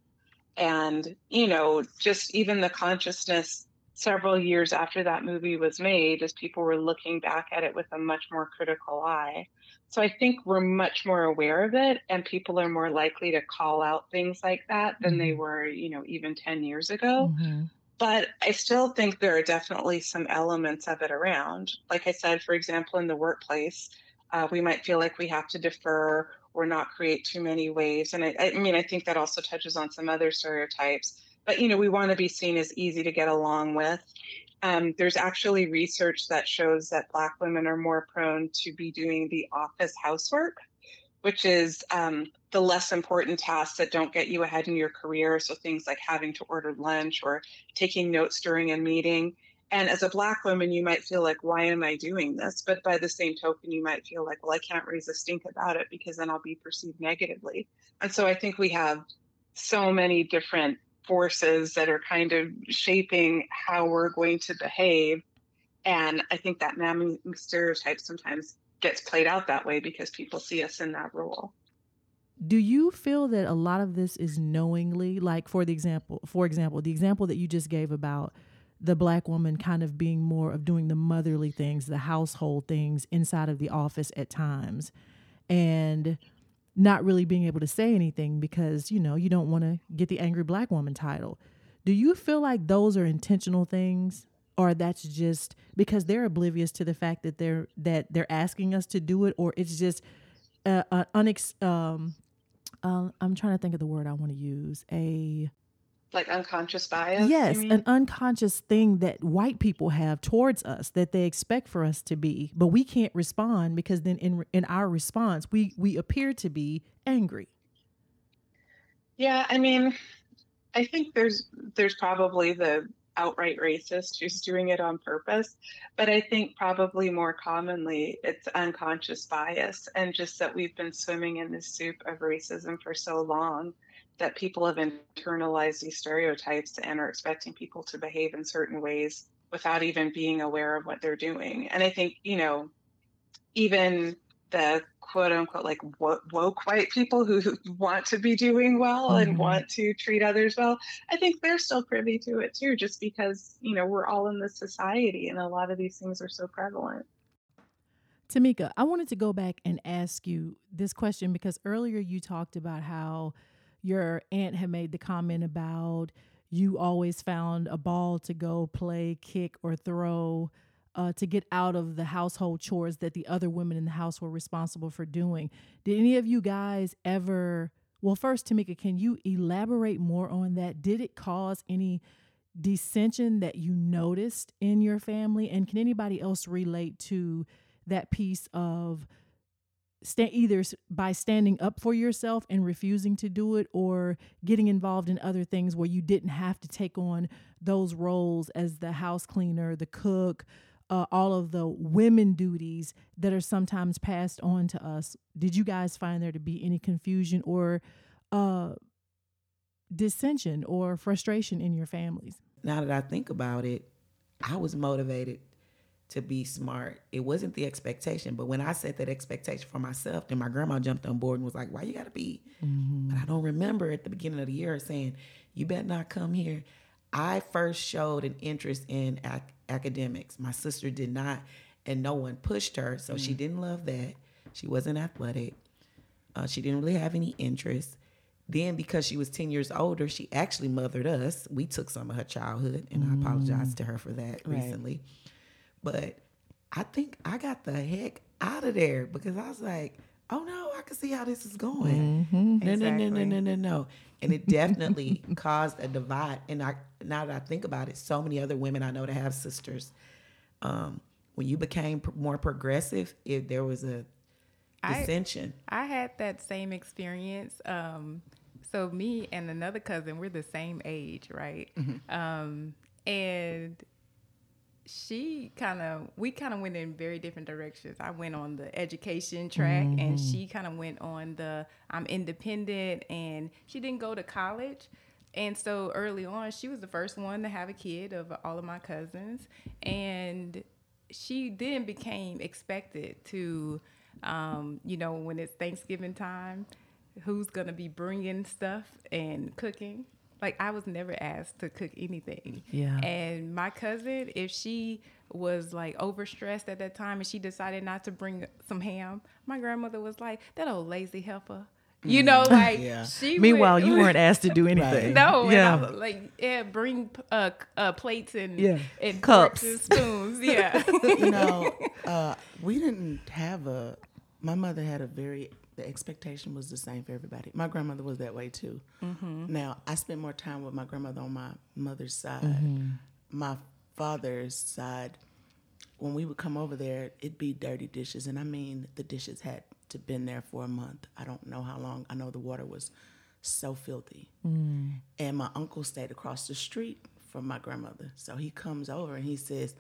And, you know, just even the consciousness several years after that movie was made, as people were looking back at it with a much more critical eye. So I think we're much more aware of it, and people are more likely to call out things like that than they Mhm. were, you know, even 10 years ago. Mhm. But I still think there are definitely some elements of it around. Like I said, for example, in the workplace, uh, we might feel like we have to defer or not create too many waves. And I, I mean, I think that also touches on some other stereotypes. But, you know, we want to be seen as easy to get along with. Um, there's actually research that shows that Black women are more prone to be doing the office housework, which is um, the less important tasks that don't get you ahead in your career. So things like having to order lunch or taking notes during a meeting. And as a Black woman, you might feel like, why am I doing this? But by the same token, you might feel like, well, I can't raise a stink about it because then I'll be perceived negatively. And so I think we have so many different forces that are kind of shaping how we're going to behave. And I think that mammy stereotype sometimes gets played out that way because people see us in that role. Do you feel that a lot of this is knowingly like for the example for example the example that you just gave about the black woman kind of being more of doing the motherly things the household things inside of the office at times and not really being able to say anything because you know you don't want to get the angry black woman title do you feel like those are intentional things or that's just because they're oblivious to the fact that they're that they're asking us to do it or it's just uh, uh, unex- um, uh, I'm trying to think of the word I want to use. A Like unconscious bias. yes, an unconscious thing that white people have towards us that they expect for us to be, but we can't respond because then in in our response we we appear to be angry. Yeah, I mean, I think there's there's probably the outright racist who's doing it on purpose, but I think probably more commonly it's unconscious bias and just that we've been swimming in this soup of racism for so long that people have internalized these stereotypes and are expecting people to behave in certain ways without even being aware of what they're doing. And I think, you know, even the quote unquote like wo- woke white people who want to be doing well Mhm. and want to treat others well i think they're still privy to it too just because you know we're all in this society and a lot of these things are so prevalent Tamika, I wanted to go back and ask you this question because earlier you talked about how your aunt had made the comment about you always found a ball to go play, kick, or throw uh, to get out of the household chores that the other women in the house were responsible for doing. Did any of you guys ever? Well, first, Tamika, can you elaborate more on that? Did it cause any dissension that you noticed in your family? And can anybody else relate to that piece of sta- either by standing up for yourself and refusing to do it or getting involved in other things where you didn't have to take on those roles as the house cleaner, the cook, uh, all of the women duties that are sometimes passed on to us. Did you guys find there to be any confusion or uh, dissension or frustration in your families? now that I think about it, I was motivated to be smart. It wasn't the expectation, but when I set that expectation for myself, then my grandma jumped on board and was like, "Why you gotta be?" Mm-hmm. But I don't remember at the beginning of the year saying, "You better not come here." I first showed an interest in ac- academics. My sister did not, and no one pushed her, so she mm. didn't love that. She wasn't athletic. Uh, she didn't really have any interest. Then, because she was 10 years older, she actually mothered us. We took some of her childhood, and I apologize mm. to her for that Right. recently. But I think I got the heck out of there because I was like, oh no, I can see how this is going. No, no, no, no, no, no, no. And it definitely caused a divide. And I now that I think about it, so many other women I know that have sisters. Um, when you became pr- more progressive, if there was a dissension. I had that same experience. Um, so me and another cousin, we're the same age, right? Um, and she kind of, we kind of went in very different directions. I went on the education track, and she kind of went on the I'm independent, and she didn't go to college. And so early on, she was the first one to have a kid of all of my cousins, and she then became expected to, um, you know, when it's Thanksgiving time, who's gonna be bringing stuff and cooking. Like I was never asked to cook anything. Yeah. And my cousin, if she was like overstressed at that time and she decided not to bring some ham, my grandmother was like, "That old lazy heifer." You know, like Yeah. she. Meanwhile, would- you weren't asked to do anything. no, Yeah. I was like, yeah, bring uh, uh plates and Yeah. and Cups. and spoons. Yeah. you know, uh, we didn't have a. My mother had a very. The expectation was the same for everybody. My grandmother was that way too. Mm-hmm. Now I spent more time with my grandmother on my mother's side. Mm-hmm. My father's side, when we would come over there, it'd be dirty dishes, and I mean the dishes had to been there for a month. I don't know how long. I know the water was so filthy. Mm. And my uncle stayed across the street from my grandmother. So he comes over and he says,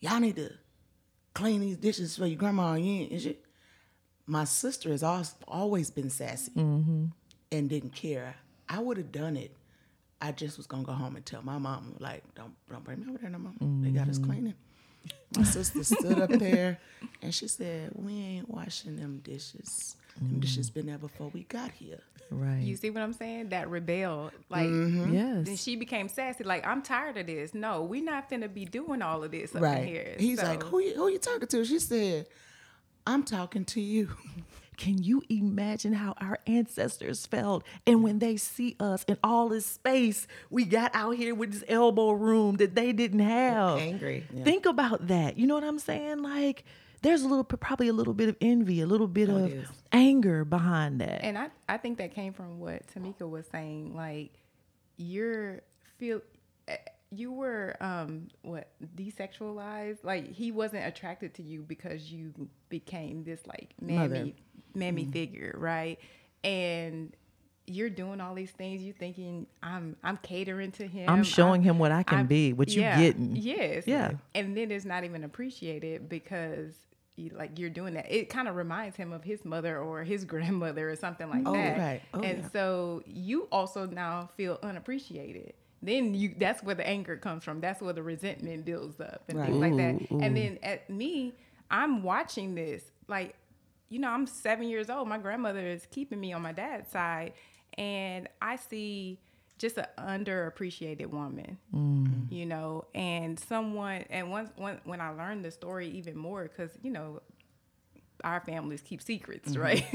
Y'all need to clean these dishes for your grandma. You ain't- and she- My sister has always been sassy mm-hmm. and didn't care. I would have done it. I just was gonna go home and tell my mom, like, don't don't bring me over there no more. They got us mm-hmm. cleaning. My sister stood up there and she said, We ain't washing them dishes. Them mm-hmm. dishes been there before we got here. Right. you see what I'm saying? That rebel, like. yes. Then she became sassy. Like I'm tired of this. No, we not finna be doing all of this up in here. He's So- like, who you, who you talking to? She said, I'm talking to you. Can you imagine how our ancestors felt? And when they see us in all this space, we got out here with this elbow room that they didn't have. Angry. Think about that. You know what I'm saying? Like, there's a little, probably a little bit of envy, a little bit Oh, of anger behind that. And I, I think that came from what Tamika was saying. Like, you're feel, you were um what desexualized. Like he wasn't attracted to you because you became this like mammy, mammy figure, right? And you're doing all these things. You thinking I'm I'm catering to him. I'm showing him what I can I'm- be, what you yeah, getting. Yes. Yeah. And then it's not even appreciated because you, like you're doing that. It kind of reminds him of his mother or his grandmother or something like Oh, that. right. Oh, and yeah. so you also now feel unappreciated. Then you that's where the anger comes from. That's where the resentment builds up and things like that. Ooh, And mm-hmm. then at me, I'm watching this like you know, I'm seven years old. My grandmother is keeping me on my dad's side, and I see just an underappreciated woman, mm. you know, and someone. And once, when when I learned the story even more, because you know, our families keep secrets, mm-hmm. right?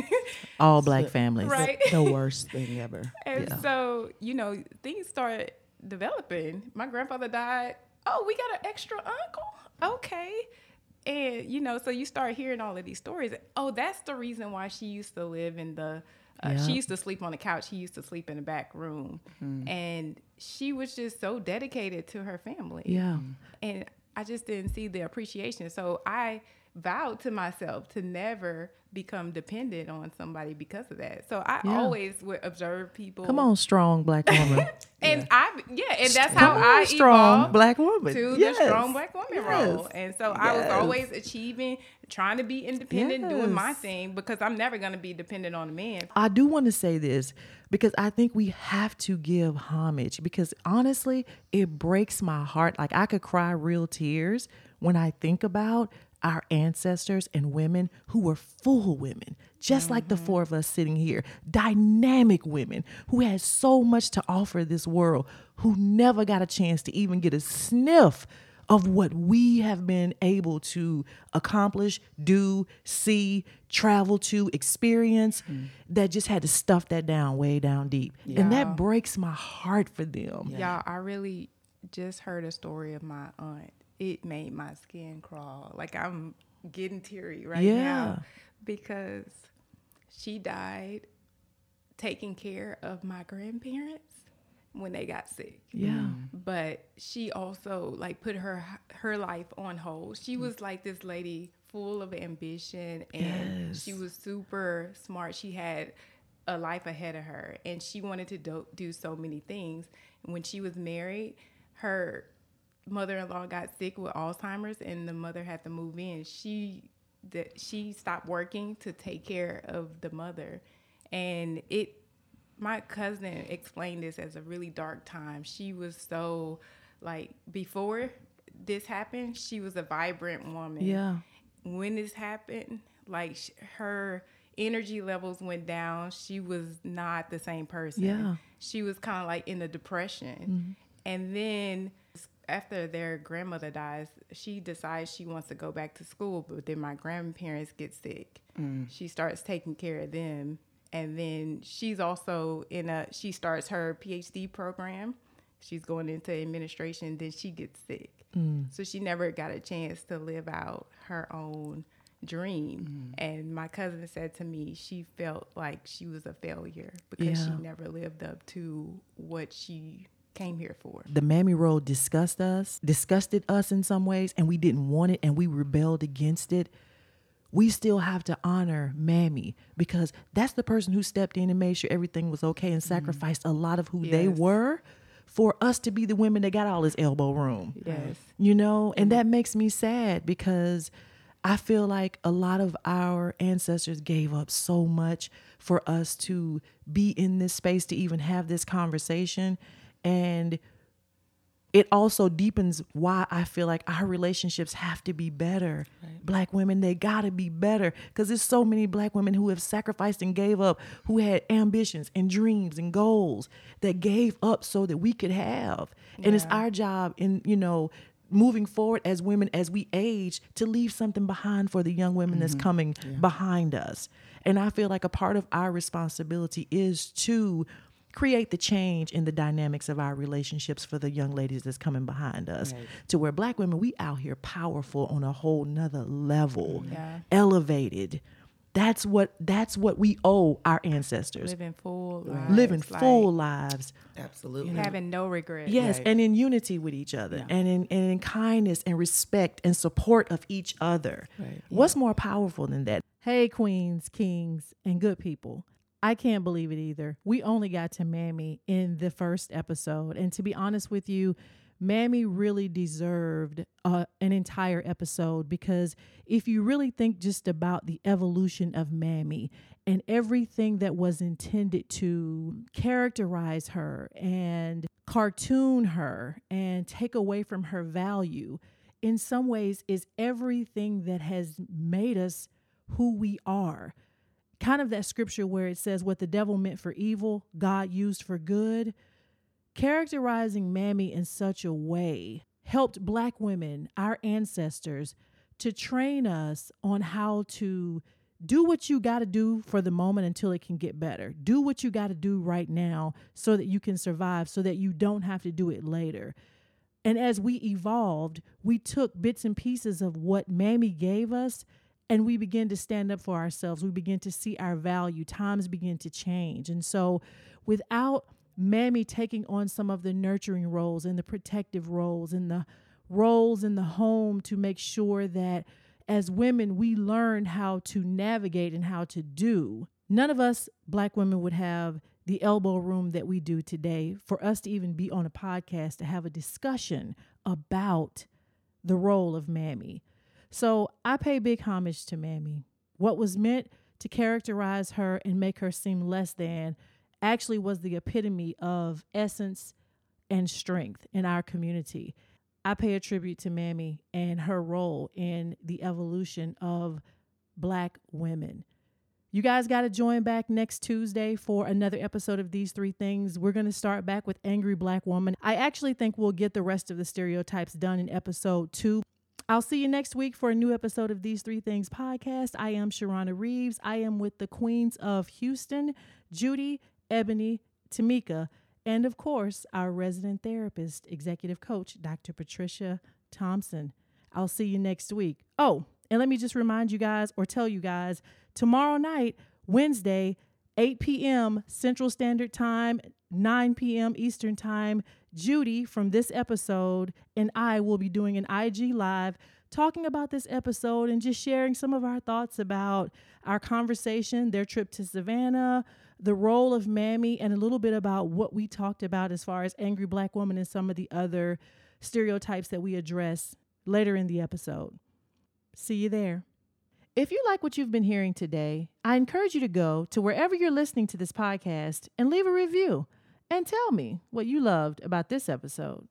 All black families. right. The worst thing ever. And so, you know, things started developing. My grandfather died oh, we got an extra uncle. Okay. And you know, so you start hearing all of these stories. Oh, that's the reason why she used to live in the. Uh, Yeah. She used to sleep on the couch. He used to sleep in the back room, and she was just so dedicated to her family. Yeah. and I just didn't see the appreciation. So I vowed to myself to never become dependent on somebody because of that. So I Yeah. always would observe people. Come on, strong black woman. And I, yeah, and that's how Come I on, strong black woman. to Yes. the strong black woman role. And so I was always achieving, trying to be independent, doing my thing because I'm never going to be dependent on a man. I do want to say this because I think we have to give homage because honestly, it breaks my heart. Like I could cry real tears when I think about our ancestors and women who were full women, just like the four of us sitting here, dynamic women who had so much to offer this world, who never got a chance to even get a sniff of what we have been able to accomplish, do, see, travel to, experience, mm. that just had to stuff that down way down deep. And that breaks my heart for them. Y'all, I really just heard a story of my aunt. It made my skin crawl. Like I'm getting teary right Yeah. now because she died taking care of my grandparents when they got sick. Yeah. Mm. But she also like put her her life on hold. She mm. was like this lady full of ambition and she was super smart. She had a life ahead of her and she wanted to do, do so many things. And when she was married, her mother-in-law got sick with Alzheimer's and the mother had to move in. She that she stopped working to take care of the mother and it my cousin explained this as a really dark time. She was so like before this happened, she was a vibrant woman. Yeah. When this happened, like sh- her energy levels went down. She was not the same person. Yeah. She was kind of like in a depression. Mm-hmm. And then after their grandmother dies, she decides she wants to go back to school, but then my grandparents get sick. Mm. She starts taking care of them. And then she's also in a she starts her PhD program. She's going into administration, then she gets sick. Mm. So she never got a chance to live out her own dream. Mm. And my cousin said to me she felt like she was a failure because she never lived up to what she came here for. The mammy role disgusted us, disgusted us in some ways, and we didn't want it and we rebelled against it. We still have to honor mammy because that's the person who stepped in and made sure everything was okay and mm-hmm. sacrificed a lot of who they were for us to be the women that got all this elbow room. Yes. you know and that makes me sad because i feel like a lot of our ancestors gave up so much for us to be in this space to even have this conversation and it also deepens why I feel like our relationships have to be better. Black women, they gotta be better because there's so many black women who have sacrificed and gave up, who had ambitions and dreams and goals that gave up so that we could have. And it's our job in, you know, moving forward as women as we age to leave something behind for the young women that's mm-hmm. coming behind us. And I feel like a part of our responsibility is to create the change in the dynamics of our relationships for the young ladies that's coming behind us to where black women we out here powerful on a whole nother level mm-hmm. Yeah. elevated. That's what that's what we owe our ancestors. Living full lives. living like, full lives. Absolutely. And having no regrets. yes and in unity with each other and in and in kindness and respect and support of each other. What's more powerful than that? Hey, queens, kings, and good people. I can't believe it either. We only got to Mammy in the first episode. And to be honest with you, Mammy really deserved uh, an entire episode because if you really think just about the evolution of Mammy and everything that was intended to characterize her and cartoon her and take away from her value, in some ways is everything that has made us who we are. Kind of that scripture where it says, What the devil meant for evil, God used for good. Characterizing Mammy in such a way helped Black women, our ancestors, to train us on how to do what you got to do for the moment until it can get better. Do what you got to do right now so that you can survive, so that you don't have to do it later And as we evolved, we took bits and pieces of what Mammy gave us and we begin to stand up for ourselves. We begin to see our value. Times begin to change. And so, without Mammy taking on some of the nurturing roles and the protective roles and the roles in the home to make sure that as women, we learn how to navigate and how to do. None of us black women would have the elbow room that we do today for us to even be on a podcast to have a discussion about the role of Mammy. So I pay big homage to Mammy. What was meant to characterize her and make her seem less than actually was the epitome of essence and strength in our community. I pay a tribute to Mammy and her role in the evolution of black women. You guys got to join back next Tuesday for another episode of These Three Things. We're going to start back with Angry Black Woman. I actually think we'll get the rest of the stereotypes done in episode two. I'll see you next week for a new episode of These Three Things podcast. I am Sharrona Reaves. I am with the Queens of Houston, Judy, Ebony, Tamika, and of course, our resident therapist, executive coach, Dr. Patricia Thompson. I'll see you next week. Oh, and let me just remind you guys or tell you guys tomorrow night, Wednesday, 8 p.m. Central Standard Time, 9 p.m. Eastern Time, Judy from this episode and I will be doing an IG Live talking about this episode and just sharing some of our thoughts about our conversation, their trip to Savannah, the role of Mammy, and a little bit about what we talked about as far as angry black woman and some of the other stereotypes that we address later in the episode. See you there. If you like what you've been hearing today, I encourage you to go to wherever you're listening to this podcast and leave a review and tell me what you loved about this episode.